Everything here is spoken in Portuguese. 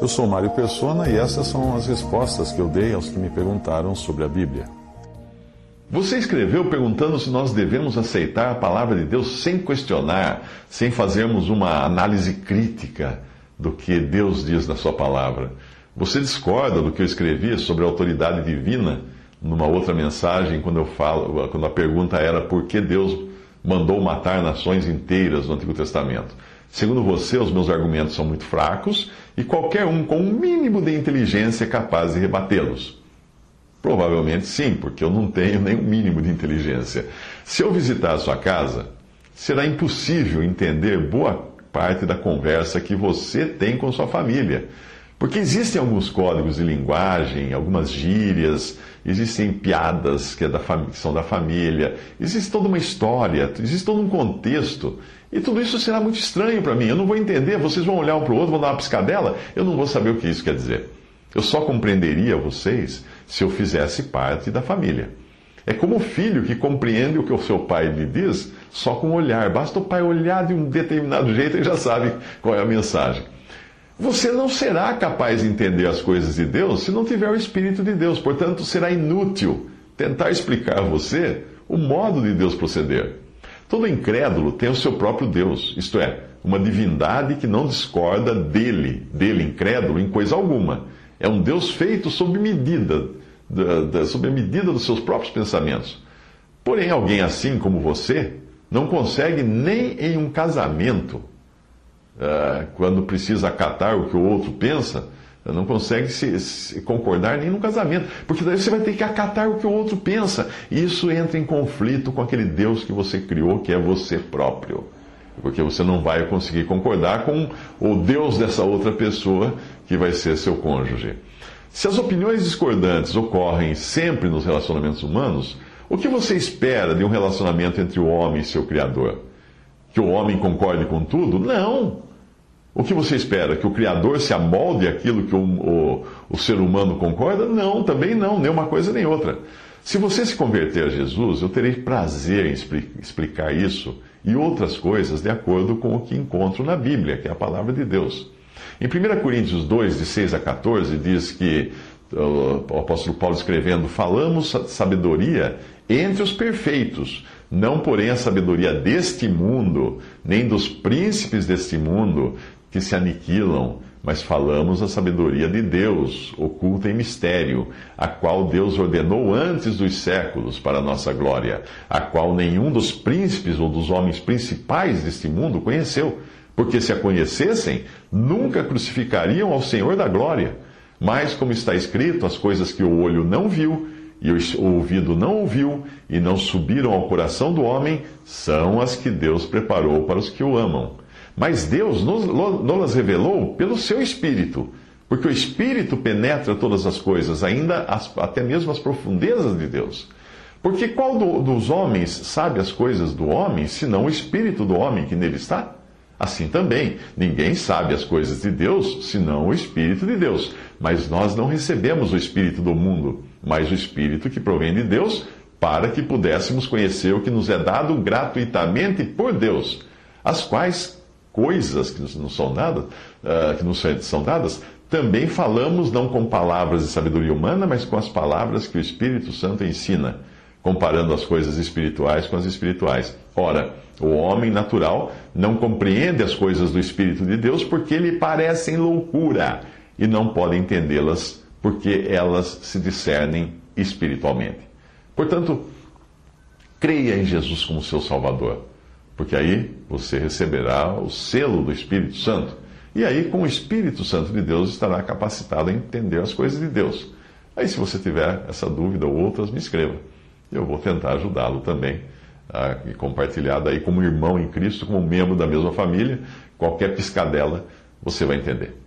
Eu sou Mário Persona e essas são as respostas que eu dei aos que me perguntaram sobre a Bíblia. Você escreveu perguntando se nós devemos aceitar a palavra de Deus sem questionar, sem fazermos uma análise crítica do que Deus diz na Sua palavra. Você discorda do que eu escrevi sobre a autoridade divina numa outra mensagem, quando eu falo, quando a pergunta era por que Deus mandou matar nações inteiras no Antigo Testamento. Segundo você, os meus argumentos são muito fracos e qualquer um com um mínimo de inteligência é capaz de rebatê-los. Provavelmente sim, porque eu não tenho nem o um mínimo de inteligência. Se eu visitar a sua casa, será impossível entender boa parte da conversa que você tem com sua família. Porque existem alguns códigos de linguagem, algumas gírias, existem piadas que, é da que, são da família, existe toda uma história, existe todo um contexto. E tudo isso será muito estranho para mim. Eu não vou entender, vocês vão olhar um para o outro, vão dar uma piscadela, eu não vou saber o que isso quer dizer. Eu só compreenderia vocês se eu fizesse parte da família. É como o filho que compreende o que o seu pai lhe diz só com o olhar. Basta o pai olhar de um determinado jeito e já sabe qual é a mensagem. Você não será capaz de entender as coisas de Deus se não tiver o Espírito de Deus. Portanto, será inútil tentar explicar a você o modo de Deus proceder. Todo incrédulo tem o seu próprio Deus, isto é, uma divindade que não discorda dele, dele incrédulo, em coisa alguma. É um Deus feito sob medida, da, da, sob a medida dos seus próprios pensamentos. Porém, alguém assim como você não consegue nem em um casamento quando precisa acatar o que o outro pensa, não consegue se, se, concordar nem no casamento, porque daí você vai ter que acatar o que o outro pensa, e isso entra em conflito com aquele Deus que você criou, que é você próprio. Porque você não vai conseguir concordar com o Deus dessa outra pessoa que vai ser seu cônjuge. Se as opiniões discordantes ocorrem sempre nos relacionamentos humanos, o que você espera de um relacionamento entre o homem e seu Criador? Que o homem concorde com tudo? Não! O que você espera? Que o Criador se amolde aquilo que o, o, o, ser humano concorda? Não, também não, nem uma coisa nem outra. Se você se converter a Jesus, eu terei prazer em explicar isso e outras coisas de acordo com o que encontro na Bíblia, que é a palavra de Deus. Em 1 Coríntios 2, de 6 a 14, diz que o apóstolo Paulo escrevendo: Falamos sabedoria entre os perfeitos, não porém a sabedoria deste mundo, nem dos príncipes deste mundo, que se aniquilam, mas falamos a sabedoria de Deus, oculta em mistério, a qual Deus ordenou antes dos séculos para a nossa glória, a qual nenhum dos príncipes ou dos homens principais deste mundo conheceu, porque se a conhecessem, nunca crucificariam ao Senhor da glória. Mas, como está escrito, as coisas que o olho não viu, e o ouvido não ouviu, e não subiram ao coração do homem, são as que Deus preparou para os que o amam. Mas Deus nos, revelou pelo seu Espírito, porque o Espírito penetra todas as coisas, ainda as, até mesmo as profundezas de Deus. Porque qual do, dos homens sabe as coisas do homem, senão o Espírito do homem que nele está? Assim também, ninguém sabe as coisas de Deus, senão o Espírito de Deus. Mas nós não recebemos o Espírito do mundo, mas o Espírito que provém de Deus, para que pudéssemos conhecer o que nos é dado gratuitamente por Deus, as quais coisas que não são dadas, uh, que nos são dadas, também falamos não com palavras de sabedoria humana, mas com as palavras que o Espírito Santo ensina, comparando as coisas espirituais com as espirituais. Ora, o homem natural não compreende as coisas do Espírito de Deus porque lhe parecem loucura e não pode entendê-las porque elas se discernem espiritualmente. Portanto, creia em Jesus como seu Salvador porque aí você receberá o selo do Espírito Santo. E aí, com o Espírito Santo de Deus, estará capacitado a entender as coisas de Deus. Aí, se você tiver essa dúvida ou outras, me escreva. Eu vou tentar ajudá-lo também a compartilhar daí como irmão em Cristo, como membro da mesma família. Qualquer piscadela você vai entender.